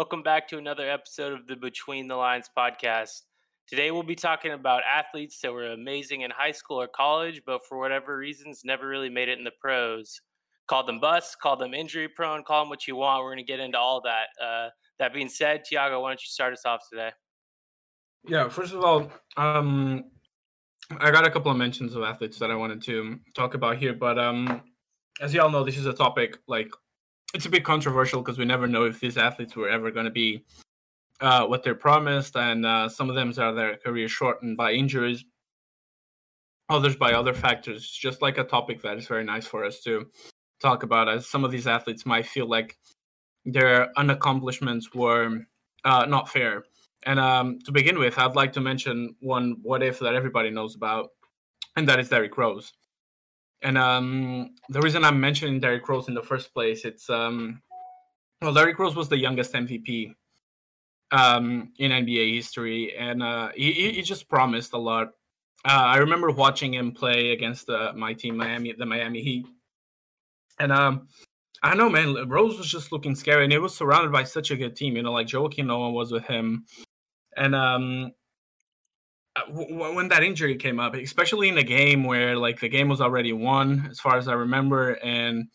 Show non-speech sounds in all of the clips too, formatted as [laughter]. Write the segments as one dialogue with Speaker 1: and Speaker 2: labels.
Speaker 1: Welcome back to another episode of the Between the Lines podcast. Today we'll be talking about athletes that were amazing in high school or college, but for whatever reasons never really made it in the pros. Call them busts, call them injury prone, call them what you want. We're going to get into all that. Uh, that being said, Tiago, why don't you start us off today?
Speaker 2: Yeah, first of all, um, I got a couple of mentions of athletes that I wanted to talk about here, but um, as you all know, this is a topic like it's a bit controversial because we never know if these athletes were ever going to be uh, what they're promised, and uh, some of them are their career shortened by injuries, others by other factors. Just like a topic that is very nice for us to talk about, as some of these athletes might feel like their unaccomplishments were uh, not fair. And um, to begin with, I'd like to mention one what if that everybody knows about, and that is Derrick Rose. And um, the reason I'm mentioning Derrick Rose in the first place, it's um, well, Derrick Rose was the youngest MVP um, in NBA history, and uh, he, he just promised a lot. Uh, I remember watching him play against the, my team, Miami, the Miami Heat, and um, I know, man. Rose was just looking scary, and he was surrounded by such a good team. You know, like Joakim Noah was with him, and um, uh, when that injury came up, especially in a game where like the game was already won, as far as I remember, and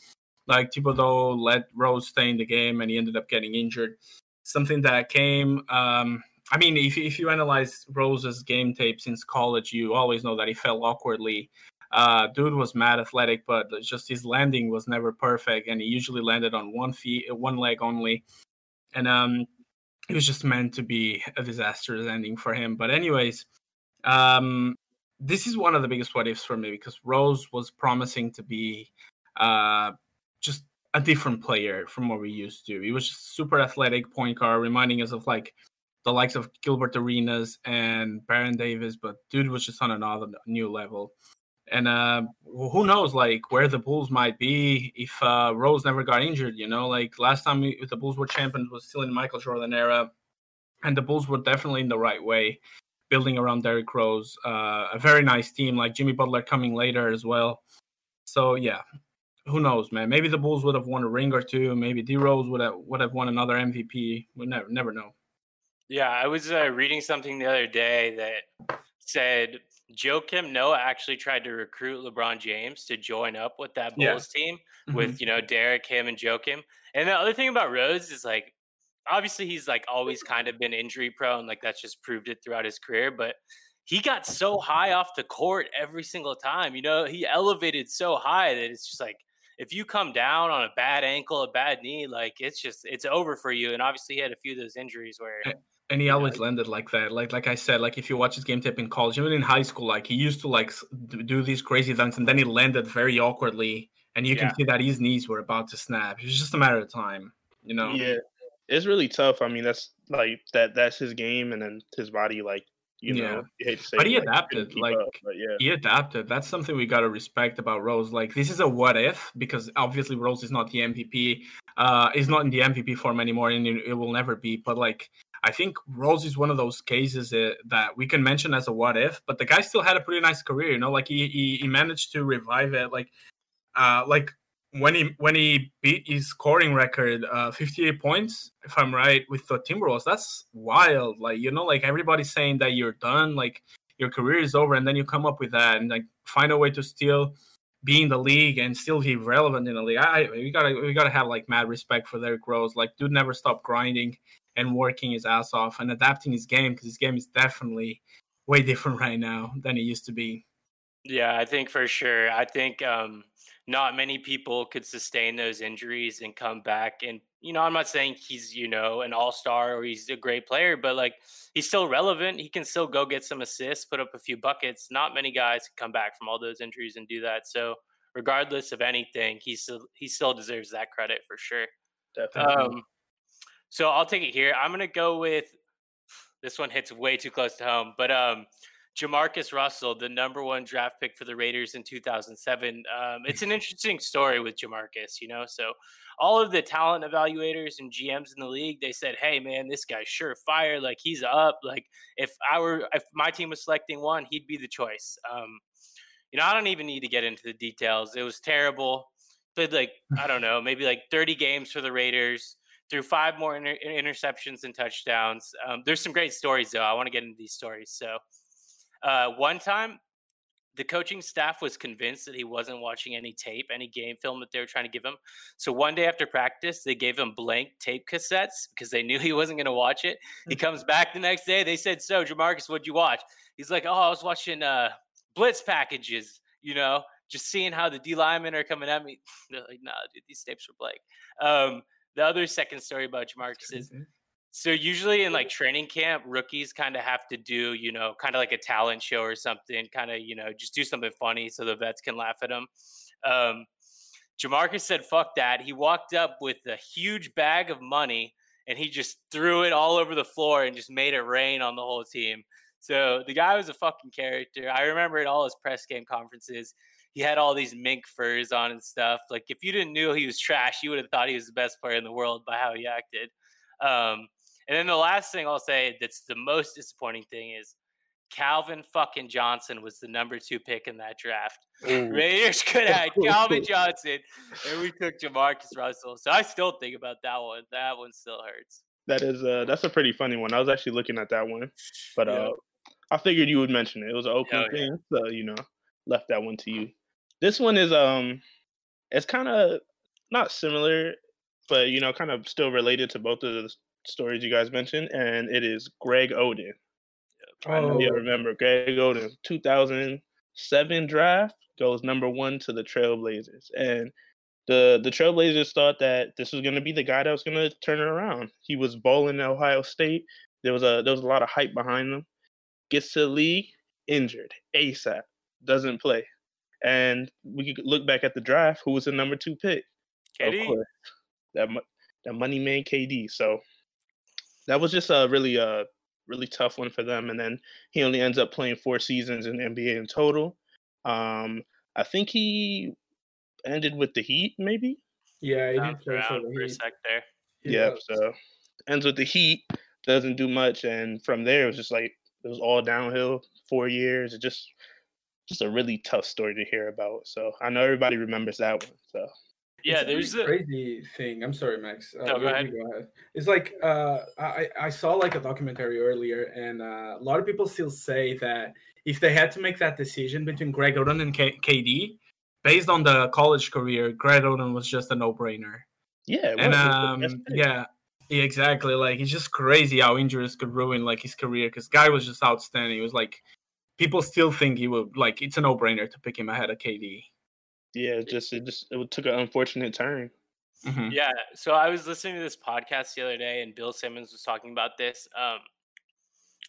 Speaker 2: like Thibodeau let Rose stay in the game, and he ended up getting injured. Something that came. Um, I mean, if if you analyze Rose's game tape since college, you always know that he fell awkwardly. Uh, dude was mad athletic, but just his landing was never perfect, and he usually landed on one feet, one leg only. And um, it was just meant to be a disastrous ending for him. But anyways, um, this is one of the biggest what ifs for me because Rose was promising to be uh, just a different player from what we used to. He was just super athletic point guard, reminding us of like the likes of Gilbert Arenas and Baron Davis, but dude was just on another new level. And uh, who knows, like where the Bulls might be if uh, Rose never got injured. You know, like last time we, the Bulls were champions was still in Michael Jordan era, and the Bulls were definitely in the right way building around Derrick Rose. Uh, a very nice team, like Jimmy Butler coming later as well. So yeah, who knows, man? Maybe the Bulls would have won a ring or two. Maybe D Rose would have would have won another MVP. We never never know.
Speaker 1: Yeah, I was uh, reading something the other day that said Joakim Noah actually tried to recruit LeBron James to join up with that Bulls yeah. team mm-hmm. with you know Derrick, him, and Joakim. And the other thing about Rose is like obviously he's like always [laughs] kind of been injury prone, like that's just proved it throughout his career. But he got so high off the court every single time. You know, he elevated so high that it's just like if you come down on a bad ankle, a bad knee, like it's just it's over for you. And obviously, he had a few of those injuries where.
Speaker 2: And he always know, landed like that. Like like I said, like if you watch his game tape in college, even in high school, like he used to like do these crazy dunks, and then he landed very awkwardly, and you yeah. can see that his knees were about to snap. It was just a matter of time, you know.
Speaker 3: Yeah, it's really tough. I mean, that's like that. That's his game, and then his body, like you yeah. know, you say,
Speaker 2: but he adapted. Like, up, yeah, he adapted. That's something we gotta respect about Rose. Like, this is a what if because obviously Rose is not the MVP. Uh, is not in the MVP form anymore, and it, it will never be. But like, I think Rose is one of those cases that, that we can mention as a what if, but the guy still had a pretty nice career. You know, like he he, he managed to revive it. Like, uh, like when he when he beat his scoring record, uh, 58 points, if I'm right, with the Timberwolves, that's wild. Like you know, like everybody's saying that you're done, like your career is over, and then you come up with that and like find a way to still be in the league and still be relevant in the league. I we gotta we gotta have like mad respect for Derrick Rose. Like dude never stopped grinding and working his ass off and adapting his game because his game is definitely way [laughs] different right now than it used to be.
Speaker 1: Yeah, I think for sure. I think um not many people could sustain those injuries and come back and you know i'm not saying he's you know an all-star or he's a great player but like he's still relevant he can still go get some assists put up a few buckets not many guys can come back from all those injuries and do that so regardless of anything he still he still deserves that credit for sure
Speaker 3: definitely um,
Speaker 1: so i'll take it here i'm gonna go with [sighs] this one hits way too close to home but um Jamarcus Russell, the number one draft pick for the Raiders in 2007. Um, it's an interesting story with Jamarcus, you know. So, all of the talent evaluators and GMs in the league, they said, "Hey, man, this guy's sure fire. Like he's up. Like if I were, if my team was selecting one, he'd be the choice." Um, you know, I don't even need to get into the details. It was terrible. Played like [laughs] I don't know, maybe like 30 games for the Raiders. threw five more inter- interceptions and touchdowns. Um, there's some great stories though. I want to get into these stories. So, uh, one time, the coaching staff was convinced that he wasn't watching any tape, any game film that they were trying to give him. So one day after practice, they gave him blank tape cassettes because they [laughs] knew he wasn't going to watch it. He comes back the next day. They said, "So, Jamarcus, what'd you watch?" He's like, "Oh, I was watching uh, blitz packages. You know, just seeing how the D linemen are coming at me." [laughs] They're like, "Nah, dude, these tapes were blank." Um, the other second story about Jamarcus is so usually in like training camp, rookies kind of have to do, you know, kind of like a talent show or something, kind of, you know, just do something funny so the vets can laugh at them. Um, Jamarcus said, fuck that. He walked up with a huge bag of money and he just threw it all over the floor and just made it rain on the whole team. So the guy was a fucking character. I remember at all his press game conferences, he had all these mink furs on and stuff. Like if you didn't know he was trash, you would have thought he was the best player in the world by how he acted. Um, and then the last thing I'll say that's the most disappointing thing is Calvin fucking Johnson was the number two pick in that draft. Ooh. Raiders could have [laughs] Calvin Johnson, and we took Jamarcus Russell. So I still think about that one. That one still hurts.
Speaker 3: That is uh that's a pretty funny one. I was actually looking at that one, but uh, I figured you would mention it. It was an Oakland oh, thing, so you know, left that one to you. This one is um, it's kind of not similar, but you know, kind of still related to both of the stories you guys mentioned, and it is Greg Oden. Oh. I know you remember Greg Oden, 2007 draft goes number one to the Trailblazers, and the the Trailblazers thought that this was going to be the guy that was going to turn it around. He was bowling at Ohio State. There was a there was a lot of hype behind him. Gets to the league, injured ASAP, doesn't play, and we could look back at the draft. Who was the number two pick?
Speaker 1: KD. Of course,
Speaker 3: that that money man KD. So that was just a really uh really tough one for them. And then he only ends up playing four seasons in the NBA in total. Um, I think he ended with the Heat, maybe.
Speaker 2: Yeah, he did
Speaker 1: play for, for a sec there.
Speaker 3: Yeah, so ends with the Heat, doesn't do much, and from there it was just like it was all downhill. Four years, it just just a really tough story to hear about. So I know everybody remembers that one. So
Speaker 1: yeah, it's there's a
Speaker 2: crazy thing. I'm sorry, Max.
Speaker 1: Uh, no, go, ahead.
Speaker 2: go ahead. It's like uh, I I saw like a documentary earlier, and uh, a lot of people still say that if they had to make that decision between Greg Oden and K- KD, based on the college career, Greg Oden was just a no-brainer.
Speaker 3: Yeah,
Speaker 2: and um, yeah, exactly. Like it's just crazy how injuries could ruin like his career because guy was just outstanding. He was like people still think he would like it's a no-brainer to pick him ahead of KD
Speaker 3: yeah, it just it just it took an unfortunate turn.
Speaker 1: Mm-hmm. Yeah. So I was listening to this podcast the other day, and Bill Simmons was talking about this. Um,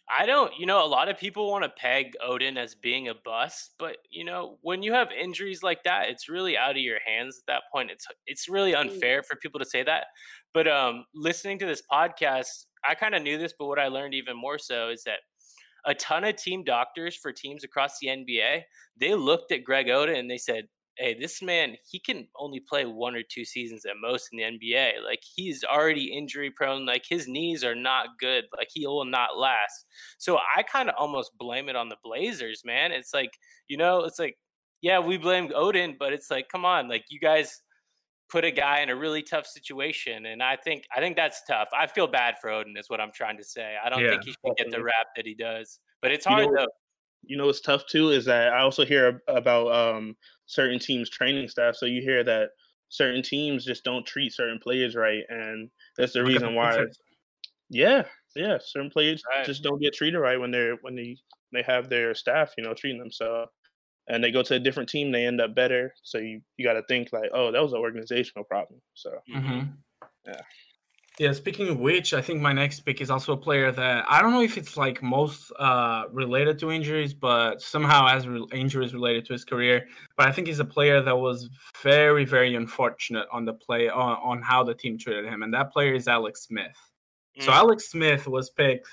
Speaker 1: I don't, you know, a lot of people want to peg Oden as being a bust, but you know, when you have injuries like that, it's really out of your hands at that point. It's it's really mm. unfair for people to say that. But um, listening to this podcast, I kind of knew this, but what I learned even more so is that a ton of team doctors for teams across the NBA, they looked at Greg Oden and they said, hey, this man, he can only play one or two seasons at most in the NBA. Like he's already injury prone. Like his knees are not good. Like he will not last. So I kind of almost blame it on the Blazers, man. It's like, you know, it's like, yeah, we blame Oden, but it's like, come on, like you guys put a guy in a really tough situation. And I think I think that's tough. I feel bad for Oden is what I'm trying to say. I don't yeah, think he should get the rap that he does. But it's hard
Speaker 3: you
Speaker 1: know, though.
Speaker 3: You know what's tough too is that I also hear about um certain teams' training staff. So you hear that certain teams just don't treat certain players right, and that's the reason why. Yeah, yeah, certain players right. just don't get treated right when they're when they they have their staff, you know, treating them so. And they go to a different team, they end up better. So you you got to think like, oh, that was an organizational problem. So
Speaker 2: mm-hmm. yeah. Yeah, speaking of which, I think my next pick is also a player that I don't know if it's like most uh, related to injuries, but somehow has re- injuries related to his career. But I think he's a player that was very, very unfortunate on the play on, on how the team treated him, and that player is Alex Smith. Mm. So Alex Smith was picked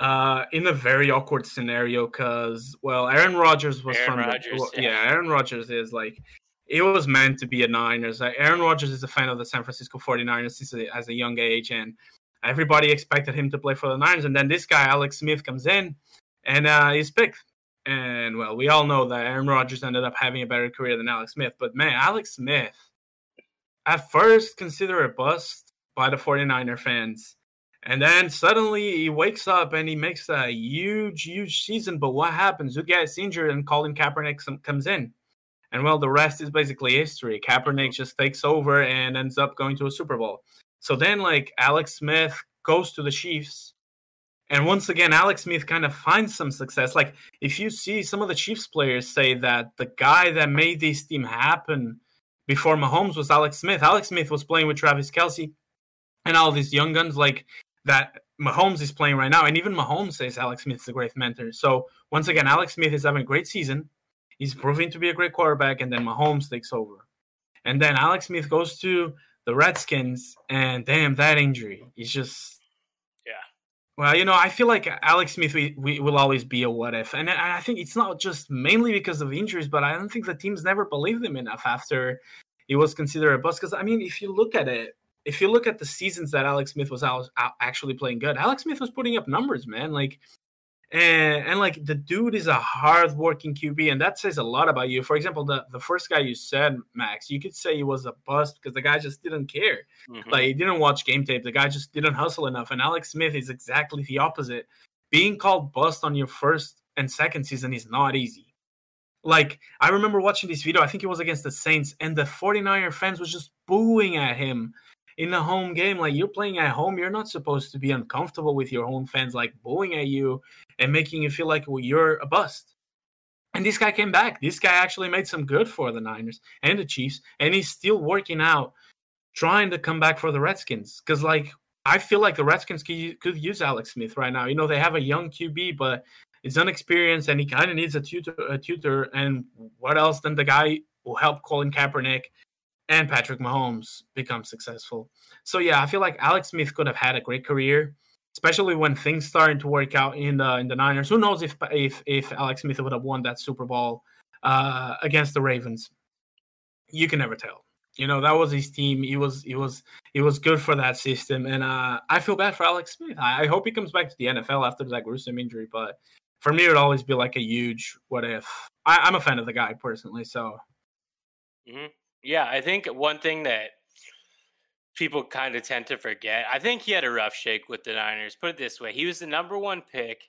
Speaker 2: uh, in a very awkward scenario because, well, Aaron Rodgers was
Speaker 1: Aaron
Speaker 2: from
Speaker 1: Rodgers,
Speaker 2: the, yeah. yeah, Aaron Rodgers is like it was meant to be a Niners. Aaron Rodgers is a fan of the San Francisco 49ers since as a young age, and everybody expected him to play for the Niners. And then this guy, Alex Smith, comes in and uh, he's picked. And well, we all know that Aaron Rodgers ended up having a better career than Alex Smith. But man, Alex Smith, at first considered a bust, by the 49er fans. And then suddenly he wakes up and he makes a huge, huge season. But what happens? Who gets injured and Colin Kaepernick comes in? And well, the rest is basically history. Kaepernick just takes over and ends up going to a Super Bowl. So then, like, Alex Smith goes to the Chiefs. And once again, Alex Smith kind of finds some success. Like, if you see some of the Chiefs players say that the guy that made this team happen before Mahomes was Alex Smith. Alex Smith was playing with Travis Kelce and all these young guns like that Mahomes is playing right now. And even Mahomes says Alex Smith is a great mentor. So once again, Alex Smith is having a great season. He's proving to be a great quarterback, and then Mahomes takes over. And then Alex Smith goes to the Redskins, and damn, that injury is just.
Speaker 1: Yeah.
Speaker 2: Well, you know, I feel like Alex Smith we, we will always be a what if. And I think it's not just mainly because of injuries, but I don't think the teams never believed him enough after he was considered a bust. Because, I mean, if you look at it, if you look at the seasons that Alex Smith was out, out actually playing good, Alex Smith was putting up numbers, man. Like and and like the dude is a hardworking QB, and that says a lot about you. For example, the the first guy you said, Max, you could say he was a bust because the guy just didn't care. Mm-hmm. Like he didn't watch game tape. The guy just didn't hustle enough. And Alex Smith is exactly the opposite. Being called bust on your first and second season is not easy. Like I remember watching this video, I think it was against the Saints, and the 49er fans was just booing at him in a home game. Like you're playing at home, you're not supposed to be uncomfortable with your home fans like booing at you and making you feel like well, you're a bust. And this guy came back. This guy actually made some good for the Niners and the Chiefs, and he's still working out, trying to come back for the Redskins. Because like I feel like the Redskins could, use Alex Smith right now. You know they have a young QB, but it's unexperienced, and he kind of needs a tutor. A tutor, and what else than the guy who helped Colin Kaepernick and Patrick Mahomes become successful. So yeah, I feel like Alex Smith could have had a great career, especially when things started to work out in the in the Niners. Who knows if if if Alex Smith would have won that Super Bowl uh, against the Ravens? You can never tell. You know that was his team. He was he was he was good for that system, and uh, I feel bad for Alex Smith. I, I hope he comes back to the NFL after that gruesome injury. But for me, it would always be like a huge what if. I, am a fan of the guy personally, so.
Speaker 1: Mm-hmm. Yeah, I think one thing that people kind of tend to forget, I think he had a rough shake with the Niners. Put it this way he was the number one pick.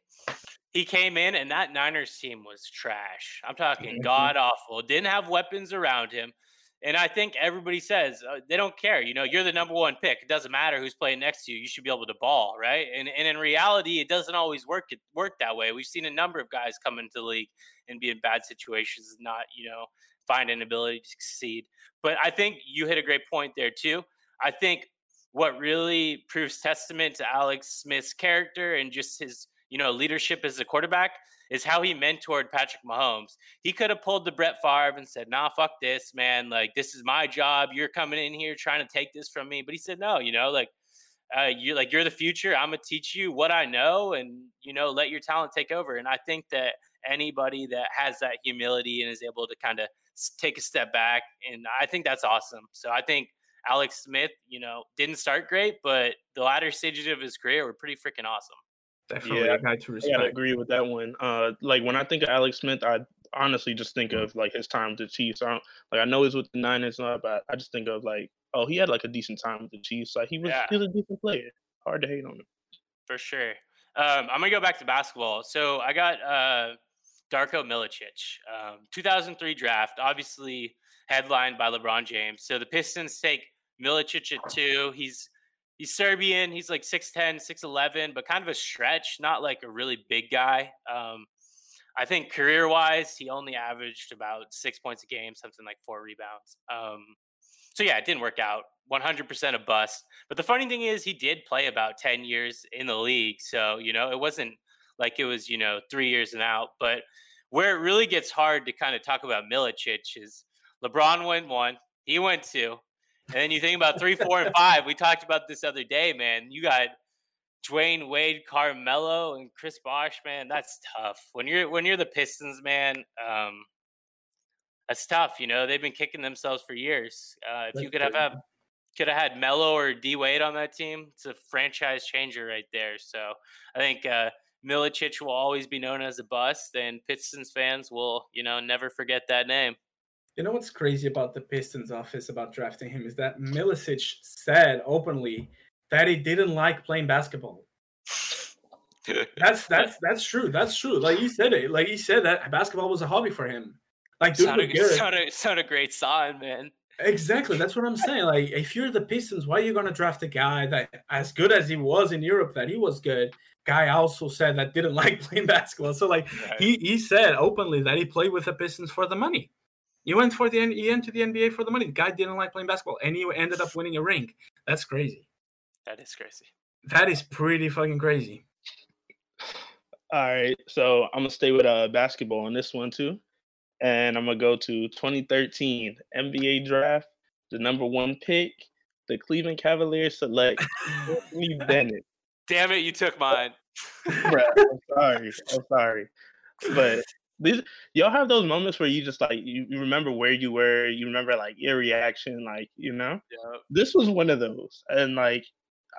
Speaker 1: He came in, and that Niners team was trash. I'm talking mm-hmm. god awful. Didn't have weapons around him. And I think everybody says uh, they don't care. You know, you're the number one pick. It doesn't matter who's playing next to you. You should be able to ball, right? And and in reality, it doesn't always work work that way. We've seen a number of guys come into the league and be in bad situations, not you know find an ability to succeed. But I think you hit a great point there too. I think what really proves testament to Alex Smith's character and just his, you know, leadership as a quarterback is how he mentored Patrick Mahomes. He could have pulled the Brett Favre and said, "Nah, fuck this, man. Like this is my job. You're coming in here trying to take this from me." But he said, "No, you know, like uh, you're like you're the future. I'm gonna teach you what I know, and you know, let your talent take over." And I think that anybody that has that humility and is able to kind of take a step back. And I think that's awesome. So I think Alex Smith, you know, didn't start great, but the latter stages of his career were pretty freaking awesome.
Speaker 3: Definitely yeah, a guy to respect. I agree with that one. Uh, like when I think of Alex Smith, I honestly just think of like his time with the Chiefs. I don't like I know he's with the Niners, and all, but I just think of like, oh, he had like a decent time with the Chiefs. Like he was, yeah. he was a decent player. Hard to hate on him.
Speaker 1: For sure. Um, I'm gonna go back to basketball. So I got uh, Darko Milicic, um, 2003 draft, obviously headlined by LeBron James. So the Pistons take Milicic at two. He's he's Serbian. He's like 6'10, 6'11, but kind of a stretch, not like a really big guy. Um, I think career wise, he only averaged about six points a game, something like four rebounds. Um, so yeah, it didn't work out. 100% a bust. But the funny thing is, he did play about 10 years in the league. So, you know, it wasn't like it was, you know, three years and out. But where it really gets hard to kind of talk about Milicic is LeBron went one, he went two. And then you think about three, four, and [laughs] five. We talked about this other day, man. You got Dwyane Wade, Carmelo, and Chris Bosh, man. That's tough. When you're when you're the Pistons, man, um, that's tough. You know, they've been kicking themselves for years. Uh, if that's you could have, have could have had Melo or D Wade on that team, it's a franchise changer right there. So I think uh, Milicic will always be known as a bust, and Pistons fans will, you know, never forget that name.
Speaker 2: You know what's crazy about the Pistons office about drafting him is that Milicic said openly that he didn't like playing basketball. [laughs] that's that's that's true. That's true. Like he said it. Like he said that basketball was a hobby for him. Like
Speaker 1: dude, not, a, it's not, a, it's not a great sign, man.
Speaker 2: Exactly. That's what I'm saying. Like, if you're the Pistons, why are you going to draft a guy that, as good as he was in Europe, that he was good? Guy also said that didn't [laughs] like playing basketball. So, like, right. he he said openly that he played with the Pistons for the money. He went for the he went to the NBA for the money. The guy didn't like playing basketball, and he ended up winning a ring. That's crazy.
Speaker 1: That is crazy.
Speaker 2: That is pretty fucking crazy.
Speaker 3: All right, so I'm gonna stay with uh basketball on this one too and I'm gonna go to 2013 NBA draft. The number one pick, the Cleveland Cavaliers select [laughs] Anthony Bennett.
Speaker 1: Damn it, you took mine. [laughs]
Speaker 3: Bruh, I'm sorry. I'm sorry, but these y'all have those moments where you just like you, you remember where you were, you remember like your reaction, like you know. Yeah. This was one of those, and like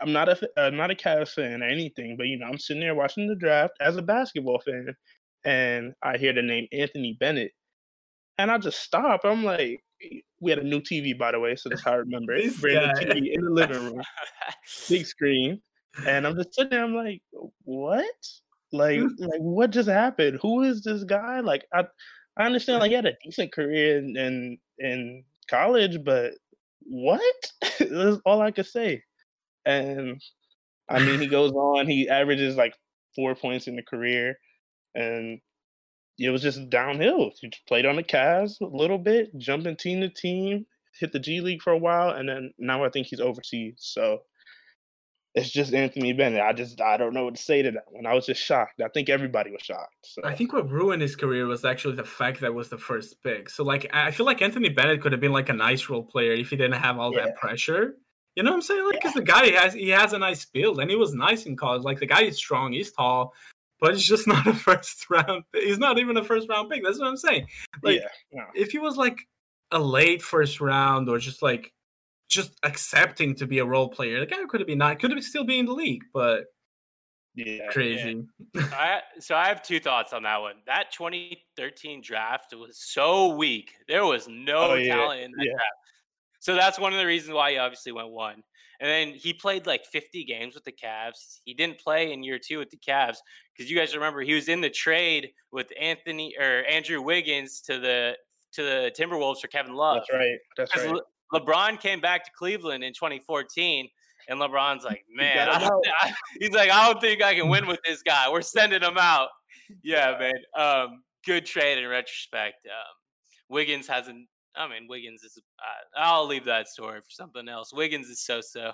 Speaker 3: I'm not a I'm not a Cavs fan or anything, but you know I'm sitting there watching the draft as a basketball fan, and I hear the name Anthony Bennett, and I just stop. I'm like, we had a new TV, by the way, so that's how I remember it. Brand new TV in the living room, [laughs] big screen, and I'm just sitting there. I'm like, what? Like, hmm. like what just happened? Who is this guy? Like, I, I understand like he had a decent career in in, in college, but what? [laughs] that's all I could say. And I mean, he goes [laughs] on. He averages like four points in the career, and it was just downhill. He played on the Cavs a little bit, jumping team to team, hit the G League for a while, and then now I think he's overseas. So it's just Anthony Bennett. I just I don't know what to say to that one. I was just shocked. I think everybody was shocked. So.
Speaker 2: I think what ruined his career was actually the fact that was the first pick. So like I feel like Anthony Bennett could have been like a nice role player if he didn't have all yeah. that pressure. You know what I'm saying? Like, because yeah. the guy he has he has a nice build and he was nice in college. Like the guy is strong, he's tall, but he's just [laughs] not a first round. He's not even a first round pick. That's what I'm saying. Like, yeah, no. if he was like a late first round or just like just accepting to be a role player, the guy could have been not could have still be in the league, but
Speaker 3: yeah,
Speaker 2: crazy.
Speaker 1: Yeah. [laughs] I, so I have two thoughts on that one. That 2013 draft was so weak. There was no oh, yeah. talent in that draft. So that's one of the reasons why he obviously went one. And then he played like 50 games with the Cavs. He didn't play in year two with the Cavs because you guys remember he was in the trade with Anthony or Andrew Wiggins to the to the Timberwolves for Kevin Love.
Speaker 3: That's right. That's right.
Speaker 1: Le- LeBron came back to Cleveland in 2014, and LeBron's like, man, I [laughs] I, he's like, I don't think I can win [laughs] with this guy. We're sending him out. Yeah, man. Um, good trade in retrospect. Um, Wiggins hasn't I mean, Wiggins is. Uh, I'll leave that story for something else. Wiggins is so so.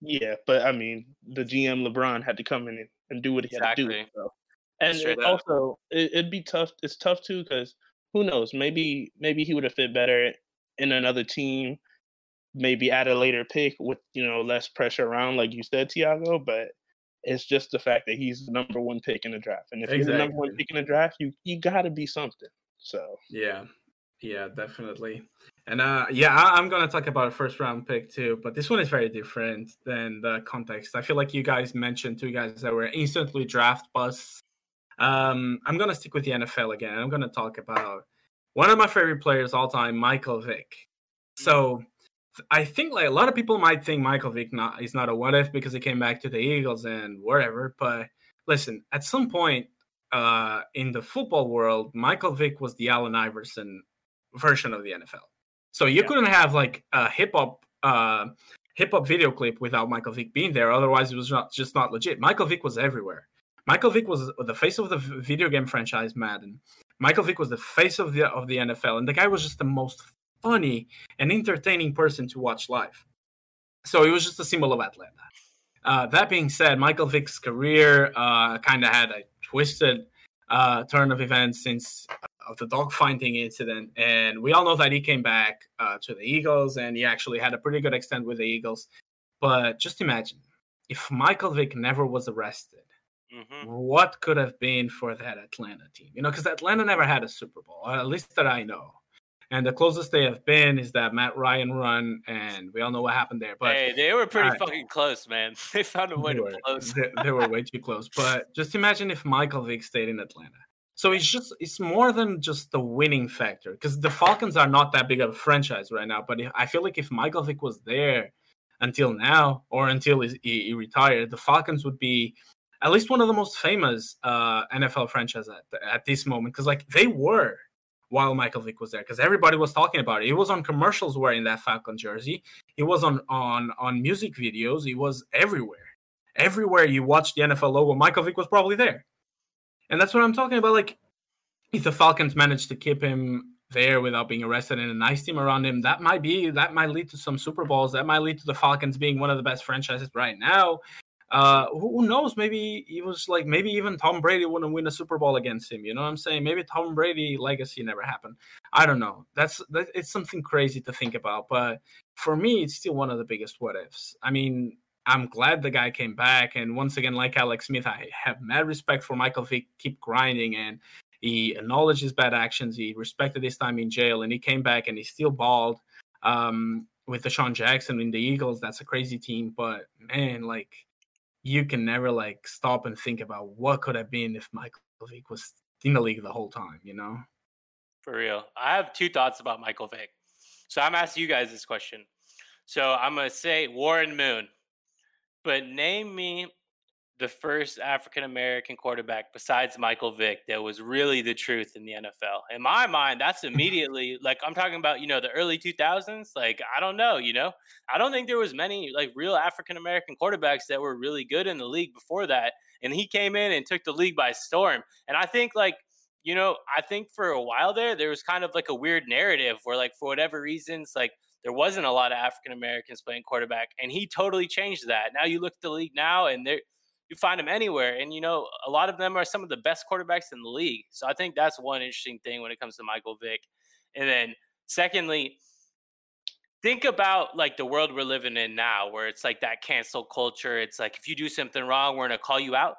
Speaker 3: yeah, but I mean, the GM LeBron had to come in and do what he exactly. had to do. So. And also, it, would be tough. It's tough too because who knows? Maybe maybe he would have fit better in another team. Maybe at a later pick with you know less pressure around, like you said, Tiago. But it's just the fact that he's the number one pick in the draft, and if exactly. you're the number one pick in the draft, you you got to be something. So
Speaker 2: yeah, yeah, definitely. And uh, yeah, I, am gonna talk about a first round pick too, but this one is very different than the context. I feel like you guys mentioned two guys that were instantly draft busts. Um, I'm gonna stick with the NFL again. I'm gonna talk about one of my favorite players all time, Michael Vick. So I think like a lot of people might think Michael Vick not is not a what if because he came back to the Eagles and whatever. But listen, at some point uh, in the football world, Michael Vick was the Allen Iverson version of the NFL. So you yeah. couldn't have like a hip hop uh, hip hop video clip without Michael Vick being there. Otherwise, it was not just not legit. Michael Vick was everywhere. Michael Vick was the face of the video game franchise Madden. Michael Vick was the face of the of the NFL, and the guy was just the most funny and entertaining person to watch live. So he was just a symbol of Atlanta. Uh, that being said, Michael Vick's career uh, kind of had a twisted uh, turn of events since of the dogfighting incident, and we all know that he came back uh, to the Eagles, and he actually had a pretty good extent with the Eagles. But just imagine if Michael Vick never was arrested, mm-hmm. what could have been for that Atlanta team? You know, because Atlanta never had a Super Bowl, at least that I know. And the closest they have been is that Matt Ryan run, and we all know what happened there. But
Speaker 1: hey, they were pretty fucking close, man. [laughs] They found a way to
Speaker 2: were,
Speaker 1: close.
Speaker 2: they, they were way too close. But just imagine if Michael Vick stayed in Atlanta So it's just it's more than just the winning factor because the Falcons are not that big of a franchise right now. But I feel like if Michael Vick was there until now or until he, he retired, the Falcons would be at least one of the most famous uh, NFL franchises at, at this moment because like they were while Michael Vick was there because everybody was talking about it. He was on commercials wearing that Falcon jersey. He was on on on music videos. He was everywhere. Everywhere you watch the NFL logo, Michael Vick was probably there. And that's what I'm talking about. Like, if the Falcons managed to keep him there without being arrested and a nice team around him, that might be that might lead to some Super Bowls. That might lead to the Falcons being one of the best franchises right now. Uh, who knows? Maybe he was like, maybe even Tom Brady wouldn't win a Super Bowl against him. You know what I'm saying? Maybe Tom Brady legacy never happened. I don't know. That's that, it's something crazy to think about. But for me, it's still one of the biggest what ifs. I mean, I'm glad the guy came back. And once again, like Alex Smith, I have mad respect for Michael Vick. Keep grinding and he acknowledged his bad actions. He respected his time in jail, and he came back and he still balled um, with Sean Jackson in the Eagles. That's a crazy team, but man, like you can never like stop and think about what could have been if Michael Vick was in the league the whole time. You know?
Speaker 1: For real, I have two thoughts about Michael Vick. So I'm asking you guys this question. So I'm gonna say Warren Moon. But name me the first African American quarterback besides Michael Vick that was really the truth in the NFL. In my mind, that's [laughs] immediately like I'm talking about, you know, the early 2000s. Like I don't know, you know, I don't think there was many like real African American quarterbacks that were really good in the league before that. And he came in and took the league by storm. And I think like you know, I think for a while there, there was kind of like a weird narrative where, like, for whatever reasons, like there wasn't a lot of African Americans playing quarterback, and he totally changed that. Now you look at the league now, and there you find them anywhere, and you know a lot of them are some of the best quarterbacks in the league. So I think that's one interesting thing when it comes to Michael Vick. And then secondly, think about like the world we're living in now, where it's like that cancel culture. It's like if you do something wrong, we're gonna call you out.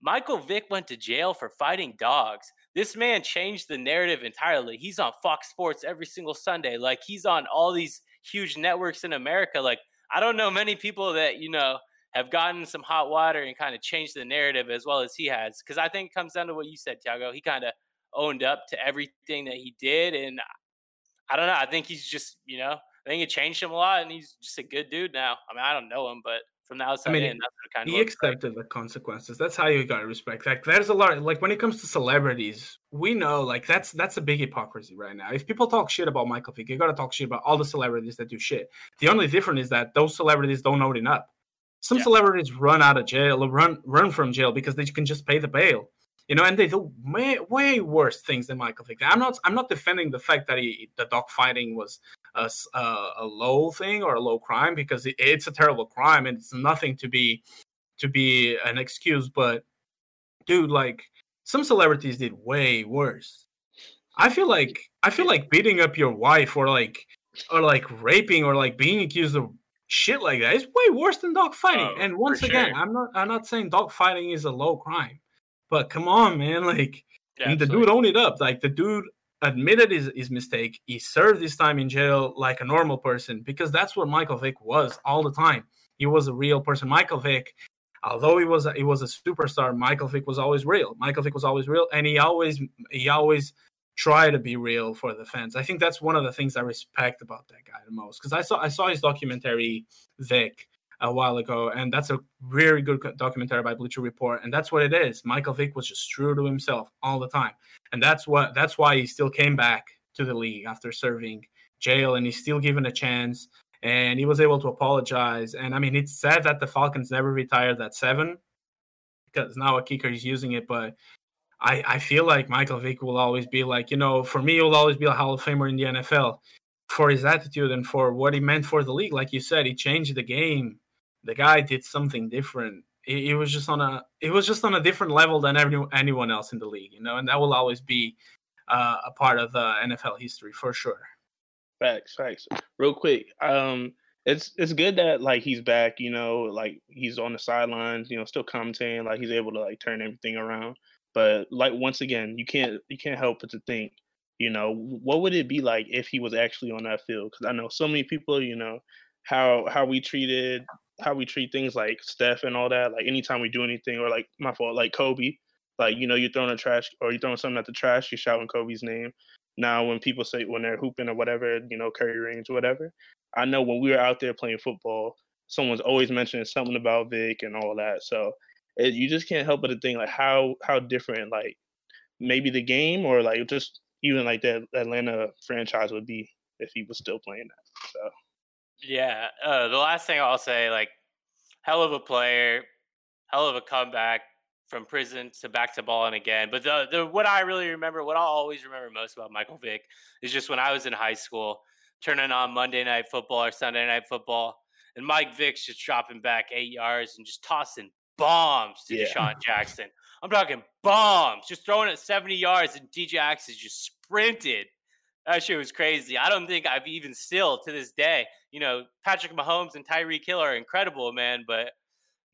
Speaker 1: Michael Vick went to jail for fighting dogs. This man changed the narrative entirely. He's on Fox Sports every single Sunday. Like he's on all these huge networks in America. Like I don't know many people that, you know, have gotten some hot water and kind of changed the narrative as well as he has. Because I think it comes down to what you said, Tiago. He kind of owned up to everything that he did. And I don't know. I think he's just, you know, I think it changed him a lot and he's just a good dude now. I mean, I don't know him, but from the outside I mean, in.
Speaker 2: Kind of he accepted the consequences. That's how you gotta respect. Like there's a lot. Of, like when it comes to celebrities, we know like that's that's a big hypocrisy right now. If people talk shit about Michael Vick, you gotta talk shit about all the celebrities that do shit. The only difference is that those celebrities don't own it up. Some yeah. celebrities run out of jail, run run from jail because they can just pay the bail you know, and they do way, way worse things than Michael Vick. I'm not I'm not defending the fact that he the dog fighting was a, a, a low thing or a low crime because it, it's a terrible crime and it's nothing to be to be an excuse. But dude, like some celebrities did way worse. I feel like I feel like beating up your wife or like or like raping or like being accused of shit like that is way worse than dog fighting. Oh, and once again, sure. I'm not I'm not saying dog fighting is a low crime. But come on, man, like yeah, the dude owned it up. Like the dude admitted his, his mistake. He served his time in jail like a normal person because that's what Michael Vick was all the time. He was a real person. Michael Vick, although he was a, he was a superstar, Michael Vick was always real. Michael Vick was always real, and he always he always tried to be real for the fans. I think that's one of the things I respect about that guy the most because I saw I saw his documentary Vick a while ago, and that's a very good documentary by Bleacher Report, and that's what it is. Michael Vick was just true to himself all the time, and that's what that's why he still came back to the league after serving jail, and he's still given a chance, and he was able to apologize. And I mean, it's sad that the Falcons never retired that seven because now a kicker is using it, but. I, I feel like Michael Vick will always be like, you know, for me, he'll always be a Hall of Famer in the NFL for his attitude and for what he meant for the league. Like you said, he changed the game the guy did something different. He, he was just on a it was just on a different level than every, anyone else in the league, you know, and that will always be uh, a part of the NFL history for sure.
Speaker 3: Facts, facts. Real quick, um, it's it's good that like he's back, you know, like he's on the sidelines, you know, still commentating, like he's able to like turn everything around. But like once again, you can't you can't help but to think, you know, what would it be like if he was actually on that field? Because I know so many people, you know, how how we treated how we treat things like Steph and all that. Like anytime we do anything, or like my fault, like Kobe, Like you know, you're throwing a trash or you're throwing something at the trash, you're shouting Kobe's name. Now, when people say when they're hooping or whatever, you know, Curry range, whatever, I know when we were out there playing football, someone's always mentioning something about Vick and all that. So it, you just can't help but to think like how how different like maybe the game or like just even like that Atlanta franchise would be if he was still playing that. So
Speaker 1: yeah, uh, the last thing I'll say, like, hell of a player, hell of a comeback from prison to back to balling again. But the, the what I really remember, what I'll always remember most about Michael Vick is just when I was in high school, turning on Monday Night Football or Sunday Night Football, and Mike Vick's just dropping back eight yards and just tossing bombs to yeah. DeSean Jackson. I'm talking bombs, just throwing it 70 yards, and Djax is just sprinted. That shit was crazy. I don't think I've even still to this day, you know, Patrick Mahomes and Tyreek Hill are incredible, man. But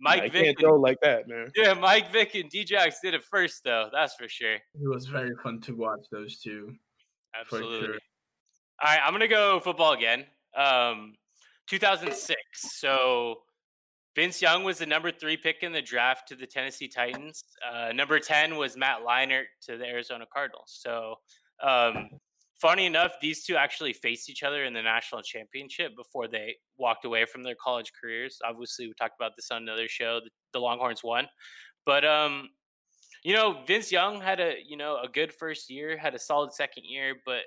Speaker 1: Mike yeah, Vick
Speaker 3: can't and, like that, man.
Speaker 1: Yeah, Mike Vick and Djax did it first, though. That's for sure. It
Speaker 2: was very fun to watch those two.
Speaker 1: Absolutely. Sure. All right, I'm gonna go football again. Um, 2006. So Vince Young was the number three pick in the draft to the Tennessee Titans. Uh, number 10 was Matt Leinart to the Arizona Cardinals. So, um, funny enough, these two actually faced each other in the national championship before they walked away from their college careers. Obviously, we talked about this on another show. The, Longhorns won. But, um, you know, Vince Young had a, you know, a good first year, had a solid second year, but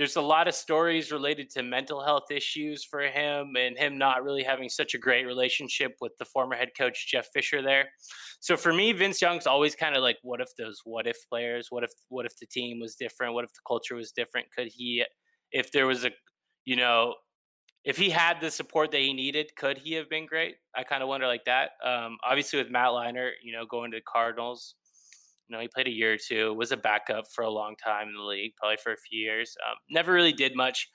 Speaker 1: there's a lot of stories related to mental health issues for him and him not really having such a great relationship with the former head coach Jeff Fisher there. So for me, Vince Young's always kind of like, what if those what if players? What if what if the team was different? What if the culture was different? Could he, if there was a, you know, if he had the support that he needed, could he have been great? I kind of wonder like that. Um, obviously, with Matt Leinart, you know, going to the Cardinals, you know, he played a year or two, was a backup for a long time in the league, probably for a few years. Um, never really did much,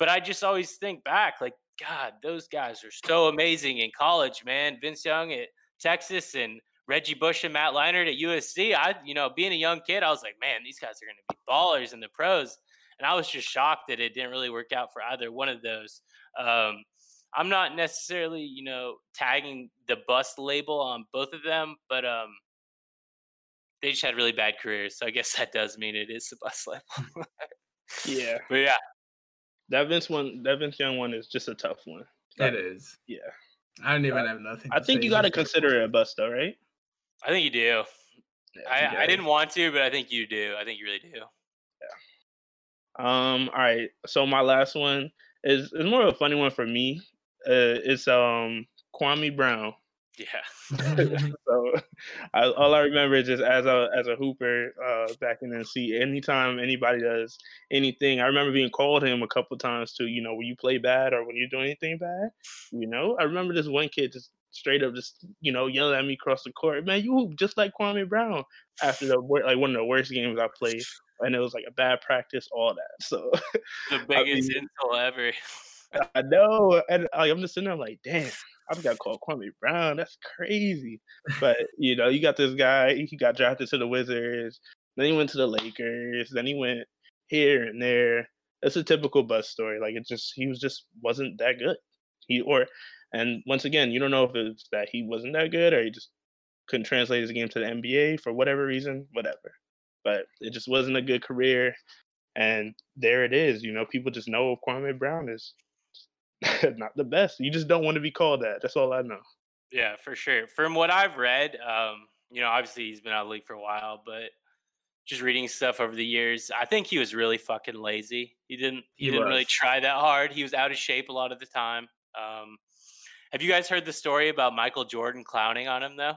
Speaker 1: but I just always think back, like, God, those guys are so amazing in college, man. Vince Young at Texas and Reggie Bush and Matt Leinart at USC. I, you know, being a young kid, I was like, man, these guys are going to be ballers in the pros. And I was just shocked that it didn't really work out for either one of those. Um, I'm not necessarily, you know, tagging the bust label on both of them, but um, they just had really bad careers. So I guess [laughs] that does mean it is the bus level. [laughs]
Speaker 3: yeah.
Speaker 1: But yeah.
Speaker 3: That Vince one that Vince Young one is just a tough one.
Speaker 2: It is.
Speaker 3: Yeah.
Speaker 2: I don't even uh, have nothing.
Speaker 3: I think you gotta consider it a bust though, right?
Speaker 1: I think you do. Yeah, I, I didn't want to, but I think you do. I think you really do.
Speaker 3: Yeah. Um, all right. So my last one is is more of a funny one for me. Uh, it's um Kwame Brown.
Speaker 1: Yeah. [laughs]
Speaker 3: so [laughs] I, all I remember is just as a as a hooper uh, back in NC, anytime anybody does anything, I remember being called him a couple times too. you know, when you play bad or when you do anything bad, you know. I remember this one kid just straight up just you know yelling at me across the court, man, you hoop just like Kwame Brown after the like one of the worst games I played, and it was like a bad practice, all that. So
Speaker 1: the [laughs] biggest I mean, insult ever.
Speaker 3: I know, and like, I'm just sitting there like, damn, I have got called Kwame Brown. That's crazy. But you know, you got this guy. He got drafted to the Wizards. Then he went to the Lakers. Then he went here and there. It's a typical bus story. Like it just he was just wasn't that good. He or and once again, you don't know if it's that he wasn't that good or he just couldn't translate his game to the NBA for whatever reason, whatever. But it just wasn't a good career. And there it is. You know, people just know Kwame Brown is [laughs] not the best. You just don't want to be called that. That's all I know.
Speaker 1: Yeah, for sure. From what I've read, um, you know, obviously he's been out of the league for a while, but just reading stuff over the years, I think he was really fucking lazy. He didn't he, he didn't was. really try that hard. He was out of shape a lot of the time. Um, have you guys heard the story about Michael Jordan clowning on him though?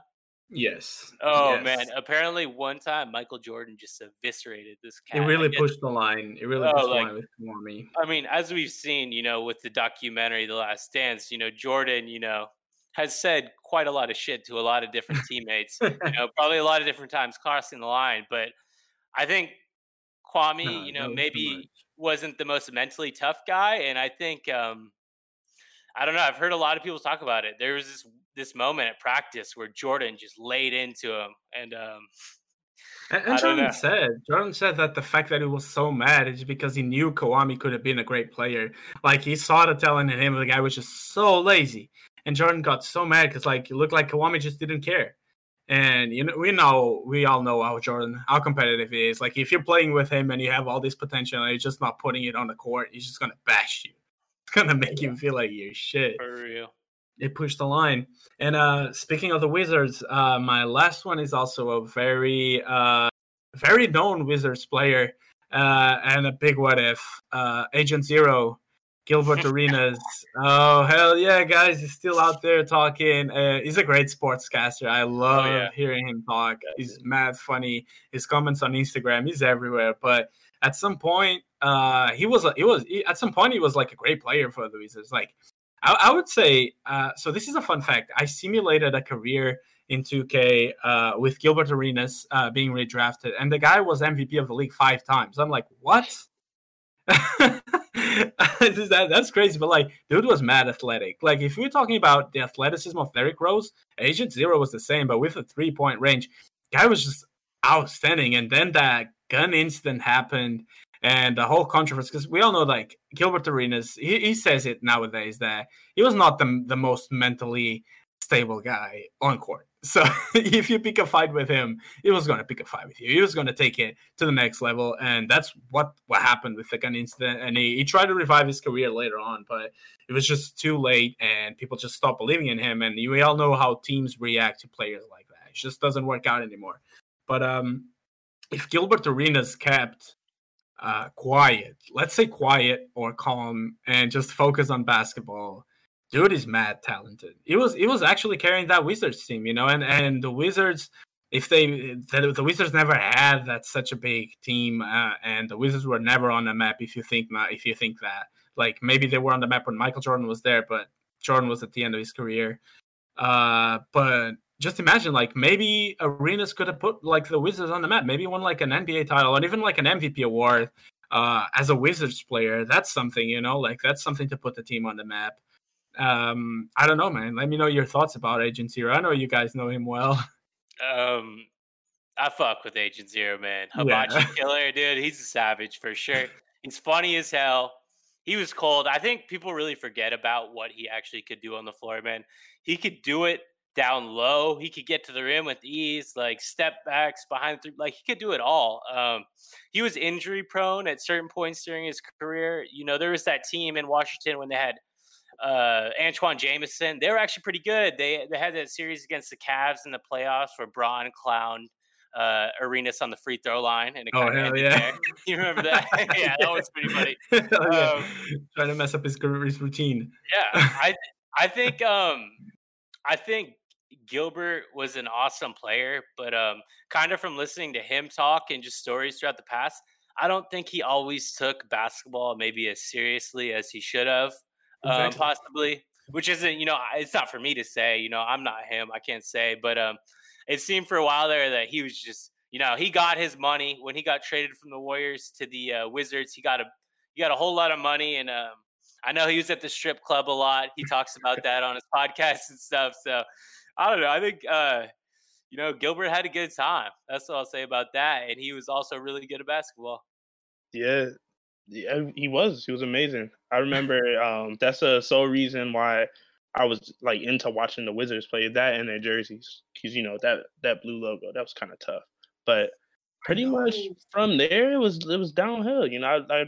Speaker 2: Yes.
Speaker 1: Oh
Speaker 2: yes.
Speaker 1: man! Apparently, one time Michael Jordan just eviscerated this cat.
Speaker 2: It really pushed the line. It really oh, pushed like, the line with me.
Speaker 1: I mean, as we've seen, you know, with the documentary "The Last Dance," you know, Jordan, you know, has said quite a lot of shit to a lot of different teammates. you [laughs] know, probably a lot of different times crossing the line. But I think Kwame, no, you know, maybe wasn't the most mentally tough guy, and I think um, I don't know. I've heard a lot of people talk about it. There was this this moment at practice where Jordan just laid into him, and um,
Speaker 2: and, [laughs] and Jordan said Jordan said that the fact that he was so mad is because he knew Kwame could have been a great player. Like he saw the talent in him. The guy was just so lazy, and Jordan got so mad because like it looked like Kwame just didn't care. And you know, we know, we all know how Jordan, how competitive he is. Like if you're playing with him and you have all this potential and you're just not putting it on the court, he's just gonna bash you. It's gonna make you feel like you're shit.
Speaker 1: For real.
Speaker 2: They pushed the line. And uh speaking of the Wizards, uh my last one is also a very uh very known Wizards player uh and a big what if. Uh Agent Zero Gilbert [laughs] Arenas. Oh hell yeah, guys! He's still out there talking. Uh, he's a great sportscaster. I love oh, yeah. hearing him talk. He's mad funny. His comments on Instagram, he's everywhere. But at some point, uh, he was he was he, at some point he was like a great player for the Wizards. Like I, I would say. Uh, so this is a fun fact. I simulated a career in 2K uh, with Gilbert Arenas uh, being redrafted, and the guy was MVP of the league five times. I'm like, what? [laughs] that, that's crazy, but like, dude was mad athletic. Like, if we're talking about the athleticism of Derrick Rose, Agent Zero was the same, but with a three point range, guy was just outstanding. And then that gun incident happened, and the whole controversy because we all know like Gilbert Arenas, he, he says it nowadays that he was not the the most mentally stable guy on court. [laughs] So if you pick a fight with him, he was going to pick a fight with you. He was going to take it to the next level, and that's what what happened with the gun incident. And he, he tried to revive his career later on, but it was just too late, and people just stopped believing in him. And we all know how teams react to players like that. It just doesn't work out anymore. But um, if Gilbert Arenas kept uh, quiet, let's say quiet or calm, and just focus on basketball dude is mad talented. He was he was actually carrying that Wizards team, you know, and and the Wizards if they the, the Wizards never had that such a big team, uh, and the Wizards were never on the map. If you think if you think that, like maybe they were on the map when Michael Jordan was there, but Jordan was at the end of his career. Uh, but just imagine, like maybe Arenas could have put like the Wizards on the map. Maybe won like an NBA title and even like an MVP award uh, as a Wizards player. That's something, you know, like that's something to put the team on the map um, I don't know, man. Let me know your thoughts about Agent Zero. I know you guys know him well. [laughs]
Speaker 1: Um, I fuck with Agent Zero, man. Hibachi yeah. killer, dude. He's a savage for sure. He's funny as hell. He was cold. I think people really forget about what he actually could do on the floor, man. He could do it down low. He could get to the rim with ease, like step backs behind three. Like he could do it all. Um, he was injury prone at certain points during his career. You know, there was that team in Washington when they had uh, Antawn Jamison. They were actually pretty good. They they had that series against the Cavs in the playoffs where Bron clowned uh, Arenas on the free throw line, and it
Speaker 2: oh hell yeah!
Speaker 1: There. [laughs] You remember that? [laughs] [laughs] yeah, that was pretty funny.
Speaker 2: oh, yeah. um, Trying to mess up his, his routine.
Speaker 1: Yeah, I I think um I think Gilbert was an awesome player, but um kind of from listening to him talk and just stories throughout the past, I don't think he always took basketball maybe as seriously as he should have um, possibly. Which isn't, you know, it's not for me to say. You know, I'm not him. I can't say, but um, it seemed for a while there that he was just, you know, he got his money when he got traded from the Warriors to the uh, Wizards. He got a he got a whole lot of money, and um, I know he was at the strip club a lot. He talks about that on his [laughs] podcast and stuff. So I don't know. I think uh, you know Gilbert had a good time. That's what I'll say about that. And he was also really good at basketball.
Speaker 3: Yeah, yeah, he was. He was amazing. I [laughs] remember um, that's the sole reason why I was like into watching the Wizards play that in their jerseys because you know that that blue logo that was kind of tough. But pretty much from there it was it was downhill. You know, I I, yeah.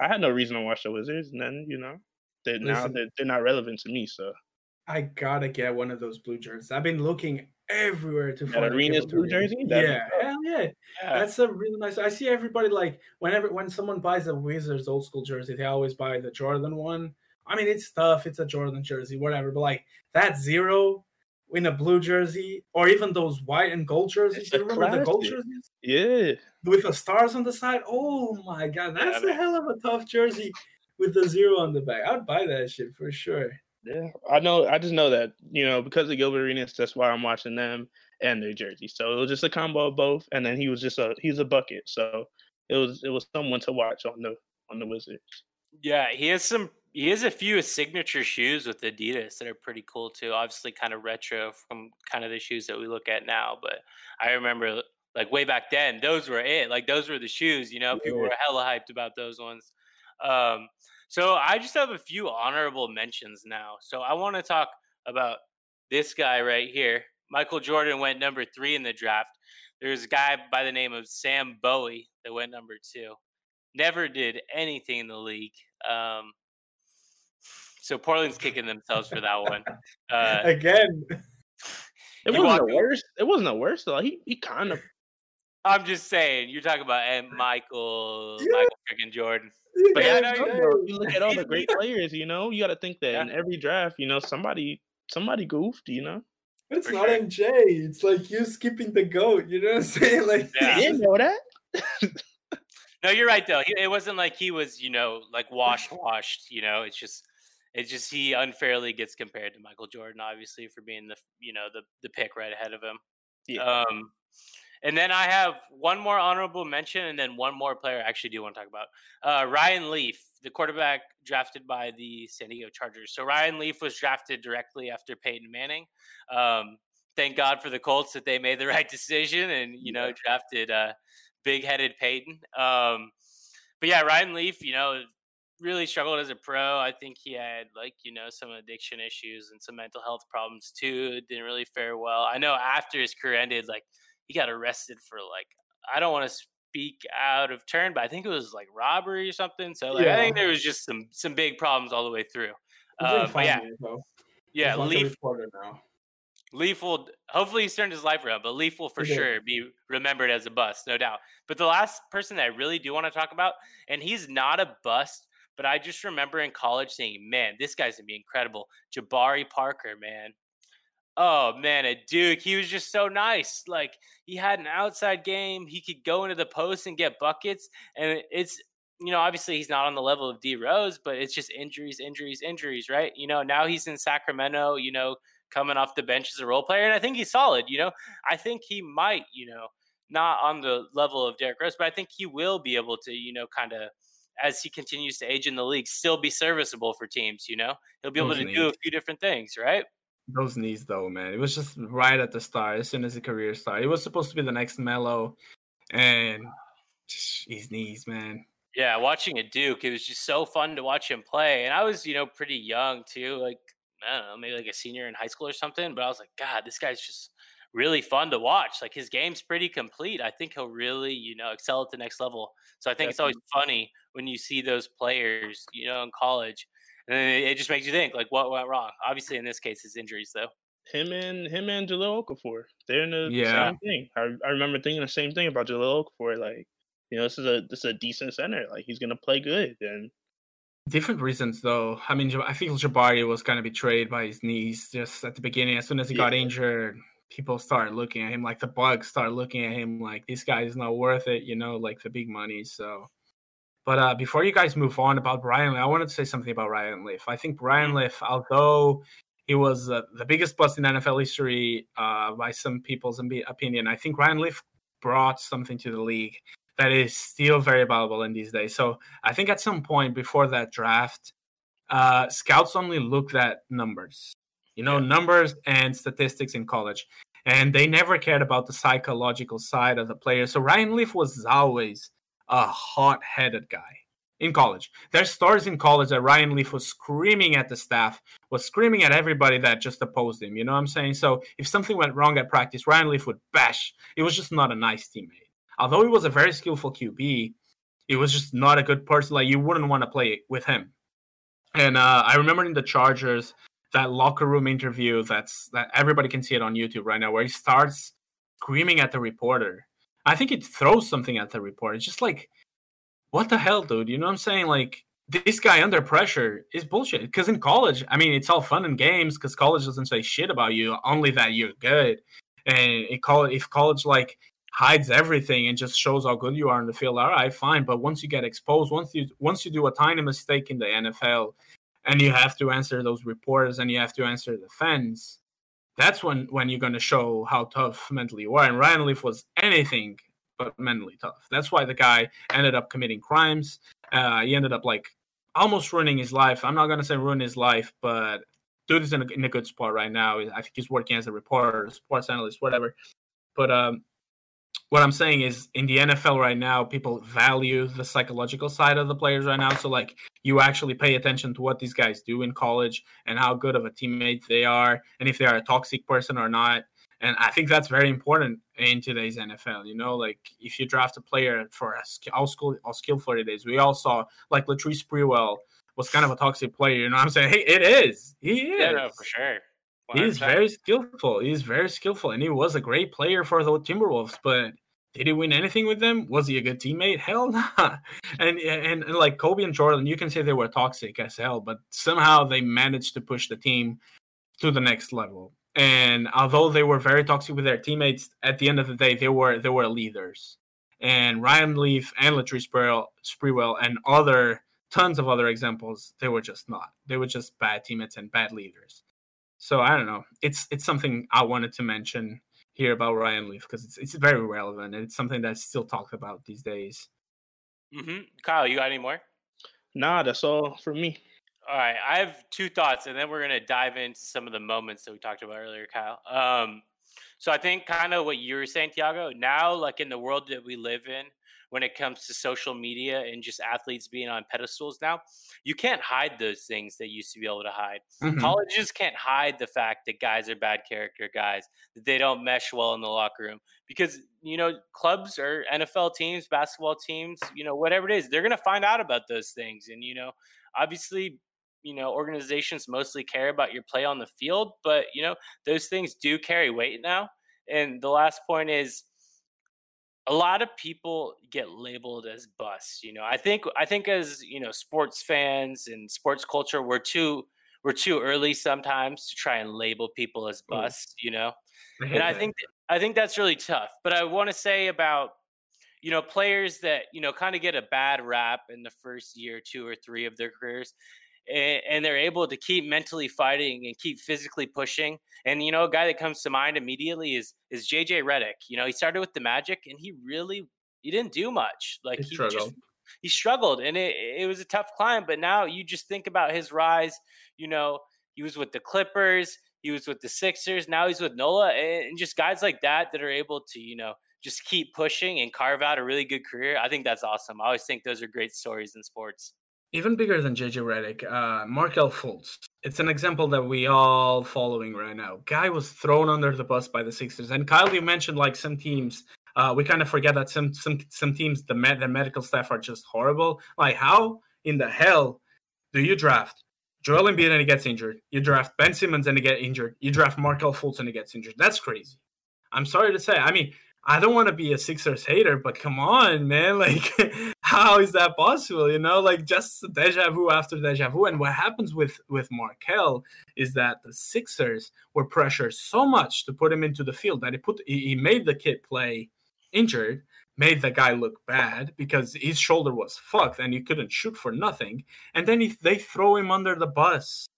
Speaker 3: I had no reason to watch the Wizards, and then you know they're now they're, they're not relevant to me. So
Speaker 2: I gotta get one of those blue jerseys. I've been looking everywhere to
Speaker 3: find Arenas blue jersey.
Speaker 2: yeah, hell yeah. yeah. That's a really nice. I see everybody like whenever when someone buys a Wizards old school jersey, they always buy the Jordan one. I mean, it's tough. It's a Jordan jersey, whatever. But like that zero in a blue jersey, or even those white and gold jerseys. You remember classic. the gold jerseys?
Speaker 3: Yeah,
Speaker 2: with the stars on the side. Oh my god, that's yeah, a hell of a tough jersey with the zero on the back. I'd buy that shit for sure.
Speaker 3: Yeah, I know. I just know that you know because of Gilbert Arenas, that's why I'm watching them and New jersey. So it was just a combo of both, and then he was just a he's a bucket. So it was it was someone to watch on the on the Wizards.
Speaker 1: Yeah, he has some. He has a few signature shoes with Adidas that are pretty cool too. Obviously, kind of retro from kind of the shoes that we look at now. But I remember like way back then, those were it. Like those were the shoes. You know, people were hella hyped about those ones. Um, so I just have a few honorable mentions now. So I want to talk about this guy right here, Michael Jordan went number three in the draft. There's a guy by the name of Sam Bowie that went number two. Never did anything in the league. Um, so Portland's [laughs] kicking themselves for that one.
Speaker 4: Uh, Again, [laughs]
Speaker 3: it wasn't the worst. It wasn't the worst though. He he kind of.
Speaker 1: I'm just saying. You're talking about and Michael, yeah. Michael freaking Jordan. But yeah,
Speaker 3: no, you, you look at all the great [laughs] players. You know, you got to think that yeah. in every draft, you know, somebody somebody goofed. You know.
Speaker 4: But it's For not sure. MJ. It's like you skipping the goat. You know what I'm saying? [laughs] Like,
Speaker 3: yeah. you didn't know that.
Speaker 1: no, you're right though. It wasn't like he was, you know, like washed, washed. You know, it's just it's just he unfairly gets compared to Michael Jordan, obviously, for being the you know the the pick right ahead of him. Yeah. Um, and then I have one more honorable mention, and then one more player I actually do want to talk about. Uh, Ryan Leaf, the quarterback drafted by the San Diego Chargers. So Ryan Leaf was drafted directly after Peyton Manning. Um, thank God for the Colts that they made the [laughs] right decision and you know drafted uh, big-headed Peyton. Um, but yeah, Ryan Leaf, you know, really struggled as a pro. I think he had like you know some addiction issues and some mental health problems too. Didn't really fare well. I know after his career ended, like he got arrested for like I don't want to speak out of turn, but I think it was like robbery or something. So like, yeah. I think there was just some some big problems all the way through. Uh, but yeah, yeah, Leaf. Now. Leaf will hopefully he's turned his life around, but Leaf will for sure be remembered as a bust, no doubt. But the last person that I really do want to talk about, and he's not a bust, but I just remember in college saying, man, this guy's gonna be incredible. Jabari Parker, man. Oh man, at Duke, he was just so nice. Like he had an outside game. He could go into the post and get buckets. And it's you know, obviously he's not on the level of D Rose, but it's just injuries, injuries, injuries, right? You know, now he's in Sacramento, you know, coming off the bench as a role player. And I think he's solid, you know. I think he might, you know, not on the level of Derrick Rose, but I think he will be able to, you know, kind of as he continues to age in the league, still be serviceable for teams. You know, he'll be able to do a few different things, right?
Speaker 2: Those knees, though, man, it was just right at the start. As soon as the career started, it was supposed to be the next Melo, and his knees, man.
Speaker 1: Yeah, watching a Duke, it was just so fun to watch him play, and I was, you know, pretty young too, like I don't know, maybe like a senior in high school or something. But I was like, God, this guy's just really fun to watch. Like his game's pretty complete. I think he'll really, you know, excel at the next level. So I think Definitely. it's always funny when you see those players, you know, in college, and it just makes you think, like, what went wrong? Obviously, in this case, his injuries, though.
Speaker 3: Him and him and Jahlil Okafor, they're in the yeah. same thing. I, I remember thinking the same thing about Jahlil Okafor. Like, you know, this is a this is a decent center. Like, he's gonna play good. And
Speaker 2: different reasons, though. I mean, I feel Jabari was kind of betrayed by his knees just at the beginning. As soon as he yeah. got injured, people started looking at him like the Bucks started looking at him like this guy is not worth it. You know, like the big money. So but uh, before you guys move on about Brian, I wanted to say something about Ryan Leaf. I think Brian mm-hmm. Leaf, although he was uh, the biggest bust in NFL history uh, by some people's opinion, I think Ryan Leaf brought something to the league that is still very valuable in these days. So I think at some point before that draft, uh, scouts only looked at numbers, you know, yeah. numbers and statistics in college. And they never cared about the psychological side of the player. So Ryan Leaf was always a hot headed guy in college. There's stories in college that Ryan Leaf was screaming at the staff, was screaming at everybody that just opposed him. You know what I'm saying? So if something went wrong at practice, Ryan Leaf would bash. It was just not a nice teammate. Although he was a very skillful QB, it was just not a good person. Like you wouldn't want to play with him. And uh, I remember in the Chargers that locker room interview that's that everybody can see it on YouTube right now, where he starts screaming at the reporter I think it throws something at the report. It's just like, what the hell, dude? You know what I'm saying? Like, this guy under pressure is bullshit. Because in college, I mean, it's all fun and games because college doesn't say shit about you, only that you're good. And it if college like hides everything and just shows how good you are in the field, all right, fine. But once you get exposed, once you once you do a tiny mistake in the NFL, and you have to answer those reporters and you have to answer the fans, that's when when you're going to show how tough mentally you are. And Ryan Leaf was anything but mentally tough. That's why the guy ended up committing crimes. Uh, he ended up like almost ruining his life. I'm not going to say ruin his life, but dude is in a, in a good spot right now. I think he's working as a reporter, sports analyst, whatever. But um, what I'm saying is in the NFL right now, people value the psychological side of the players right now. So like you actually pay attention to what these guys do in college and how good of a teammate they are and if they are a toxic person or not. And I think that's very important in today's NFL. You know, like if you draft a player for a all school, all skill for it is. We all saw like Latrell Sprewell was kind of a toxic player. You know what I'm saying? Hey, it is. He is.
Speaker 1: Yeah, no, for sure.
Speaker 2: 100%. He's very skillful. He's very skillful, and he was a great player for the Timberwolves. But did he win anything with them? Was he a good teammate? [laughs] Hell no. Nah. And, and, and like Kobe and Jordan, you can say they were toxic as hell, but somehow they managed to push the team to the next level. And although they were very toxic with their teammates, at the end of the day, they were they were leaders. And Ryan Leaf and Latrell Sprewell and other tons of other examples, they were just not. They were just bad teammates and bad leaders. So I don't know. It's it's something I wanted to mention here about Ryan Leaf because it's it's very relevant and it's something that's still talked about these days.
Speaker 1: Mm-hmm. Kyle, you got any more?
Speaker 3: Nah, that's all for me.
Speaker 1: All right, I have two thoughts, and then we're gonna dive into some of the moments that we talked about earlier, Kyle. Um, so I think kind of what you were saying, Tiago. Now, like in the world that we live in, when it comes to social media and just athletes being on pedestals now, you can't hide those things that used to be able to hide. Mm-hmm. Colleges can't hide the fact that guys are bad character guys, that they don't mesh well in the locker room because you know clubs or NFL teams, basketball teams, you know whatever it is, they're gonna find out about those things, and you know obviously you know organizations mostly care about your play on the field but you know those things do carry weight now and the last point is a lot of people get labeled as busts you know i think i think as you know sports fans and sports culture we're too we're too early sometimes to try and label people as mm. busts you know I and i that. think i think that's really tough but i want to say about you know players that you know kind of get a bad rap in the first year two or three of their careers and, and they're able to keep mentally fighting and keep physically pushing. And you know, a guy that comes to mind immediately is is JJ Redick. You know, he started with the Magic, and he really he didn't do much. Like he, he struggled. Just, he struggled, and it it was a tough climb. But now you just think about his rise. You know, he was with the Clippers. He was with the Sixers. Now he's with NOLA, and just guys like that that are able to, you know, just keep pushing and carve out a really good career. I think that's awesome. I always think those are great stories in sports
Speaker 2: even bigger than JJ Redick, uh, Markelle Fultz. It's an example that we all following right now. Guy was thrown under the bus by the Sixers, and Kyle, you mentioned like some teams. Uh, we kind of forget that some some some teams the med- the medical staff are just horrible. Like how in the hell do you draft Joel Embiid and he gets injured? You draft Ben Simmons and he gets injured. You draft Markelle Fultz and he gets injured. That's crazy. I'm sorry to say. I mean, I don't want to be a Sixers hater, but come on, man. [laughs] Like, how is that possible? You know, like just deja vu after deja vu. And what happens with with Markelle is that the Sixers were pressured so much to put him into the field that he put he made the kid play injured, made the guy look bad because his shoulder was fucked and he couldn't shoot for nothing. And then he, they throw him under the bus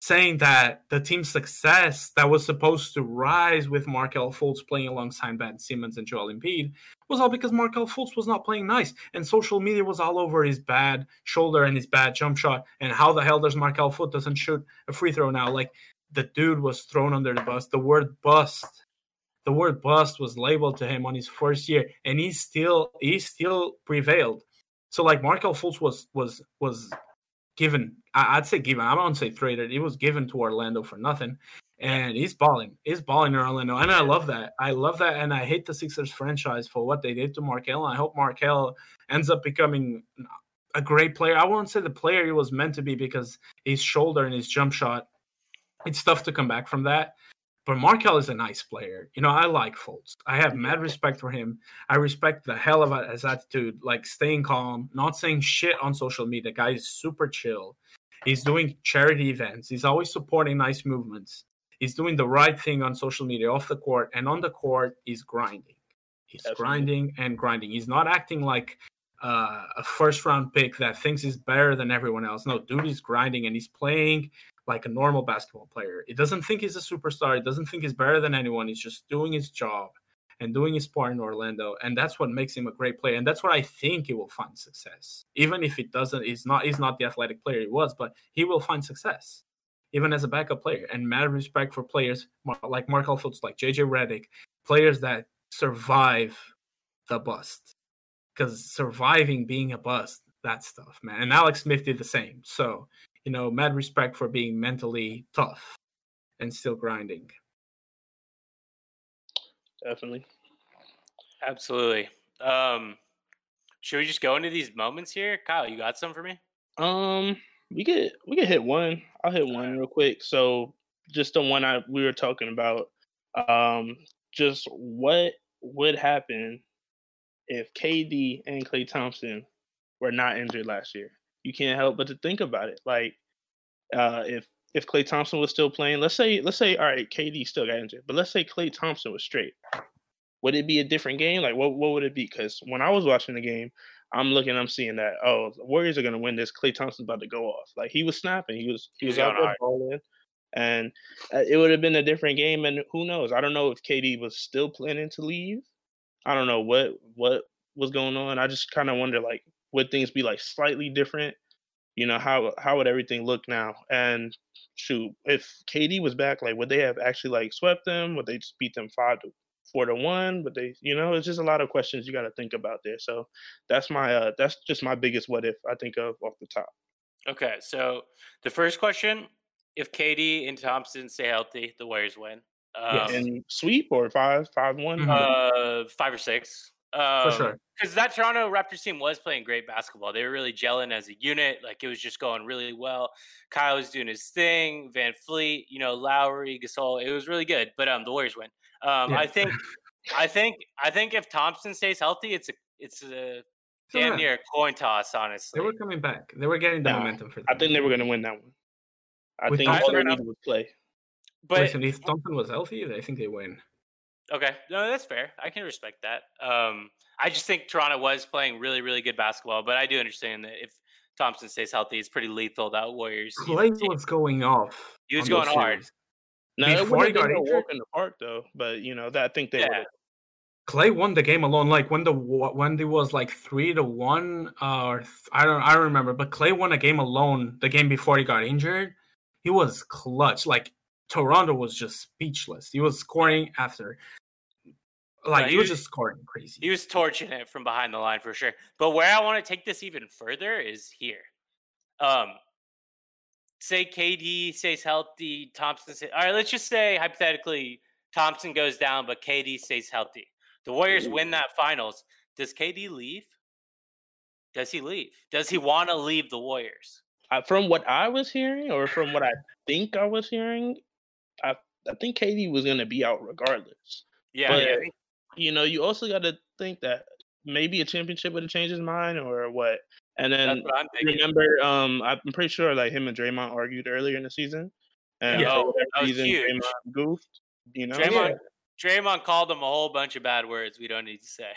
Speaker 2: saying that the team's success that was supposed to rise with Markelle Fultz playing alongside Ben Simmons and Joel Embiid was all because Markelle Fultz was not playing nice, and social media was all over his bad shoulder and his bad jump shot, and how the hell does Markelle Fultz doesn't shoot a free throw now? Like the dude was thrown under the bus. The word bust, the word bust was labeled to him on his first year, and he still he still prevailed. So like Markelle Fultz was was was given. I'd say given. I don't say traded. It was given to Orlando for nothing, and he's balling. He's balling in Orlando, and I love that. I love that, and I hate the Sixers franchise for what they did to Markelle. I hope Markelle ends up becoming a great player. I won't say the player he was meant to be because his shoulder and his jump shot. It's tough to come back from that. But Markelle is a nice player. You know, I like Fultz. I have mad respect for him. I respect the hell of his attitude, like staying calm, not saying shit on social media. Guy is super chill. He's doing charity events. He's always supporting nice movements. He's doing the right thing on social media, off the court, and on the court, he's grinding. He's Absolutely. grinding and grinding. He's not acting like uh, a first round pick that thinks he's better than everyone else. No, dude, he's grinding and he's playing like a normal basketball player. He doesn't think he's a superstar. He doesn't think he's better than anyone. He's just doing his job and doing his part in Orlando, and that's what makes him a great player. And that's what I think he will find success, even if it doesn't. He's not. He's not the athletic player he was, but he will find success, even as a backup player. And mad respect for players like Markelle Fultz, like JJ Redick, players that survive the bust, because surviving being a bust, that stuff, man. And Alex Smith did the same. So you know, mad respect for being mentally tough and still grinding.
Speaker 3: Definitely.
Speaker 1: Absolutely. Um, should we just go into these moments here, Kyle? You got some for me?
Speaker 3: Um, we get we get hit one. I'll hit one real quick. So just the one I we were talking about. Um, just what would happen if KD and Klay Thompson were not injured last year? You can't help but to think about it. Like, uh, if if Klay Thompson was still playing, let's say let's say all right, KD still got injured, but let's say Klay Thompson was straight. Would it be a different game? Like, what what would it be? Because when I was watching the game, I'm looking, I'm seeing that oh, the Warriors are gonna win this. Klay Thompson's about to go off. Like he was snapping, he was he was out there balling, and uh, it would have been a different game. And who knows? I don't know if KD was still planning to leave. I don't know what what was going on. I just kind of wonder like would things be like slightly different? You know how how would everything look now? And shoot, if KD was back, like would they have actually like swept them? Would they just beat them five to four to one, but they, you know, it's just a lot of questions you got to think about there. So that's my, uh, that's just my biggest what if I think of off the top.
Speaker 1: Okay, so the first question: If KD and Thompson stay healthy, the Warriors win.
Speaker 3: Um, yeah, and sweep or five, five one,
Speaker 1: uh, five or six.
Speaker 5: Um, For sure.
Speaker 1: Because that Toronto Raptors team was playing great basketball. They were really gelling as a unit. Like it was just going really well. Kyle was doing his thing. VanVleet, you know, Lowry, Gasol. It was really good. But um, the Warriors win. Um, yeah. I think, I think, I think if Thompson stays healthy, it's a, it's a damn near a coin toss. Honestly,
Speaker 5: they were coming back. They were getting the nah, momentum for. That.
Speaker 3: I think they were going to win that one. I With think all they needed was play.
Speaker 5: But Listen, if Thompson was healthy, I think they win.
Speaker 1: Okay, no, that's fair. I can respect that. Um, I just think Toronto was playing really, really good basketball, but I do understand that if Thompson stays healthy, it's pretty lethal. That Warriors.
Speaker 5: Klay was going off.
Speaker 1: He was going hard.
Speaker 3: No, Before it would walk in the park though. But you know that I think they. Yeah.
Speaker 5: Klay won the game alone. Like when the when there was like three to one, uh, or I don't I don't remember, but Klay won a game alone. The game before he got injured, he was clutch. Like Toronto was just speechless. He was scoring after like he, he was, was, just scoring crazy.
Speaker 1: He was torching it from behind the line for sure. But where I want to take this even further is here. Um, say KD stays healthy, Thompson. Stays, all right, let's just say hypothetically Thompson goes down, but KD stays healthy. The Warriors win that finals. Does KD leave? Does he leave? Does he want to leave the Warriors?
Speaker 3: Uh, from what I was hearing, or from what I think I was hearing, I I think KD was going to be out regardless.
Speaker 1: Yeah, but, yeah
Speaker 3: you know, you also got to think that maybe a championship would have changed his mind or what. And then remember, um, I'm pretty sure like him and Draymond argued earlier in the season, and
Speaker 1: yeah, oh, that reason, huge.
Speaker 3: Draymond goofed. You know,
Speaker 1: Draymond, yeah. Draymond called him a whole bunch of bad words we don't need to say.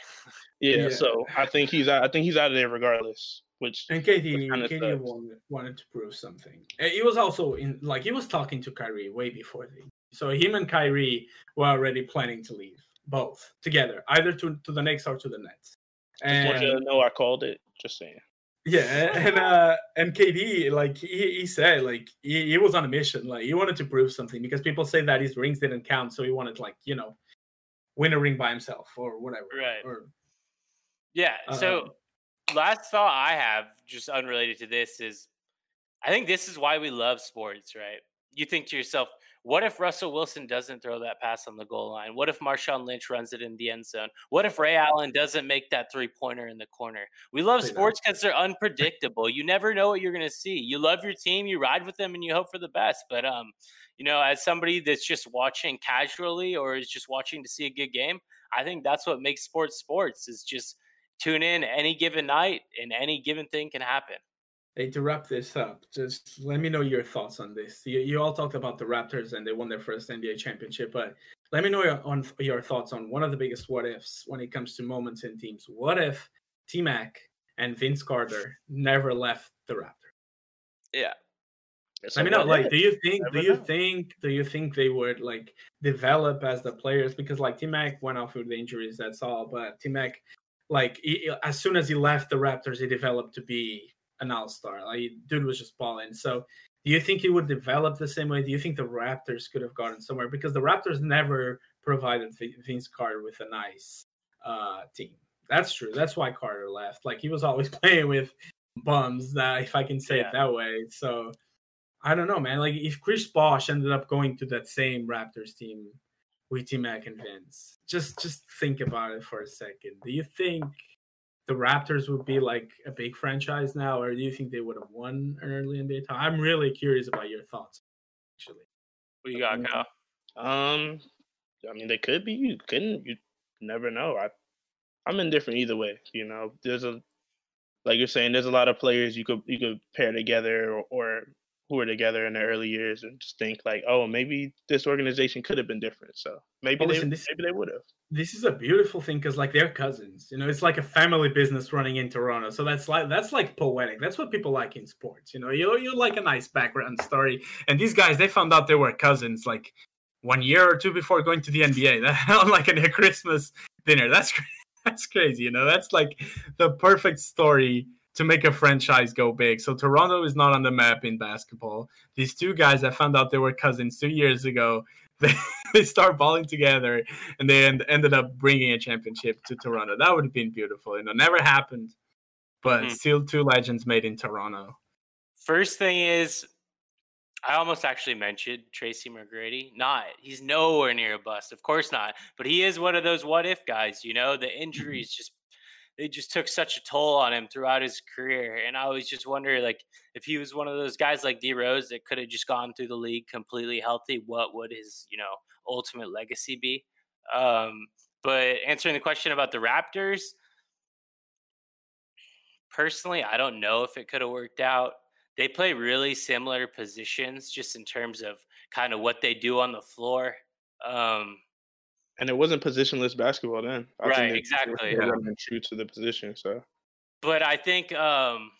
Speaker 3: yeah, yeah, so I think he's I think he's out of there regardless. Which
Speaker 2: and KD, KD wanted, wanted to prove something. He was also in like he was talking to Kyrie way before the so him and Kyrie were already planning to leave both together, either to, to the Knicks or to the Nets.
Speaker 3: And, just want you to know I called it. Just saying.
Speaker 2: Yeah, and uh and KD, like he, he said, like he, he was on a mission. Like he wanted to prove something because people say that his rings didn't count, so he wanted like you know win a ring by himself or whatever.
Speaker 1: Right.
Speaker 2: Or,
Speaker 1: yeah. So uh, last thought I have, just unrelated to this, is I think this is why we love sports, right? You think to yourself, what if Russell Wilson doesn't throw that pass on the goal line? What if Marshawn Lynch runs it in the end zone? What if Ray Allen doesn't make that three pointer in the corner? We love sports because they're unpredictable. You never know what you're going to see. You love your team, you ride with them, and you hope for the best. But um, you know, as somebody that's just watching casually or is just watching to see a good game, I think that's what makes sports sports. Is just tune in any given night, and any given thing can happen.
Speaker 2: Hey, to wrap this up, just let me know your thoughts on this. You, you all talked about the Raptors and they won their first NBA championship, but let me know your, on your thoughts on one of the biggest what ifs when it comes to moments in teams. What if T Mac and Vince Carter never left the Raptors?
Speaker 1: Yeah.
Speaker 2: Let me know. Like, do you think? do you know. think? Do you think they would like develop as the players? Because like T Mac went off with the injuries, that's all. But T Mac, like, he, as soon as he left the Raptors, he developed to be an all star. Like dude was just balling. So do you think he would develop the same way? Do you think the Raptors could have gotten somewhere? Because the Raptors never provided Vince Carter with a nice uh, team. That's true. That's why Carter left. Like he was always [laughs] playing with bums. That if I can say yeah. it that way. So I don't know, man. Like if Chris Bosh ended up going to that same Raptors team,
Speaker 4: with T Mac and Vince. Just just think about it for a second. Do you think the Raptors would be like a big franchise now, or do you think they would have won an early NBA title? I'm really curious about your thoughts. Actually,
Speaker 1: what you got, Kyle?
Speaker 3: Um, I mean, they could be. You couldn't. You never know. I, I'm indifferent either way. You know, there's a, like you're saying, there's a lot of players you could you could pair together or, or who were together in the early years and just think like, oh, maybe this organization could have been different. So maybe oh, they listen, this, maybe they would have.
Speaker 4: This is a beautiful thing because like they're cousins. You know, it's like a family business running in Toronto. So that's like that's like poetic. That's what people like in sports. You know, you you like a nice background story. And these guys, they found out they were cousins like one year or two before going to the NBA. [laughs] That on like a Christmas dinner. That's [laughs] that's crazy. You know, that's like the perfect story to make a franchise go big. So Toronto is not on the map in basketball. These two guys, I found out they were cousins two years ago. [laughs] They, they start balling together, and they end, ended up bringing a championship to Toronto. That would have been beautiful. You know, never happened, but mm-hmm. still two legends made in Toronto.
Speaker 1: First thing is, I almost actually mentioned Tracy McGrady. Not, he's nowhere near a bust. Of course not. But he is one of those what if guys. You know, the mm-hmm. injuries just they just took such a toll on him throughout his career. And I always just wonder, like, if he was one of those guys like D Rose that could have just gone through the league completely healthy, what would his, you know, ultimate legacy be? Um, but answering the question about the Raptors, personally, I don't know if it could have worked out. They play really similar positions just in terms of kind of what they do on the floor. Um,
Speaker 3: and it wasn't positionless basketball then.
Speaker 1: I right, exactly.
Speaker 3: They yeah. true to the position. So,
Speaker 1: but I think um,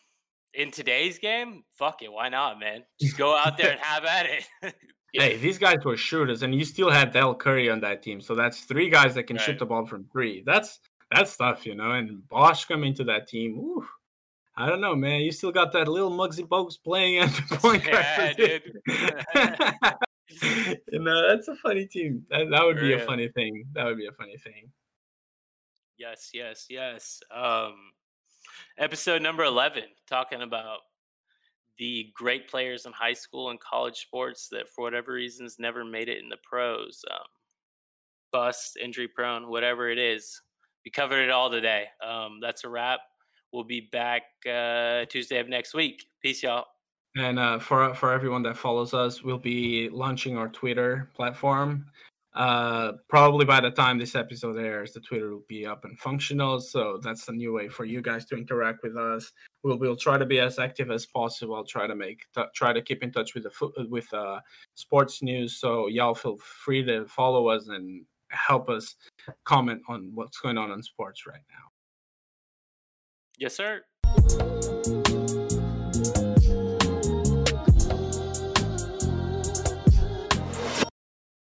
Speaker 1: in today's game, fuck it, why not, man? Just go out there and [laughs] have at it. [laughs]
Speaker 2: hey, these guys were shooters, and you still had Dell Curry on that team, so that's three guys that can right. shoot the ball from three. That's that's stuff, you know. And Bosh coming to that team, ooh, I don't know, man. You still got that little Muggsy Bogues playing at the [laughs] point
Speaker 1: yeah,
Speaker 2: dude. [laughs] you know, that's a funny team. That, that would be a funny thing. That would be a funny thing.
Speaker 1: Yes, yes, yes. Um, episode number 11, talking about the great players in high school and college sports that, for whatever reasons, never made it in the pros. Um, bust, injury prone, whatever it is. We covered it all today. Um, that's a wrap. We'll be back uh, Tuesday of next week. Peace, y'all.
Speaker 2: And uh, for for everyone that follows us, we'll be launching our Twitter platform. Uh, probably by the time this episode airs, the Twitter will be up and functional. So that's a new way for you guys to interact with us. We'll we'll try to be as active as possible. I'll try to make t- try to keep in touch with the with uh, sports news. So y'all feel free to follow us and help us comment on what's going on in sports right now.
Speaker 1: Yes, sir.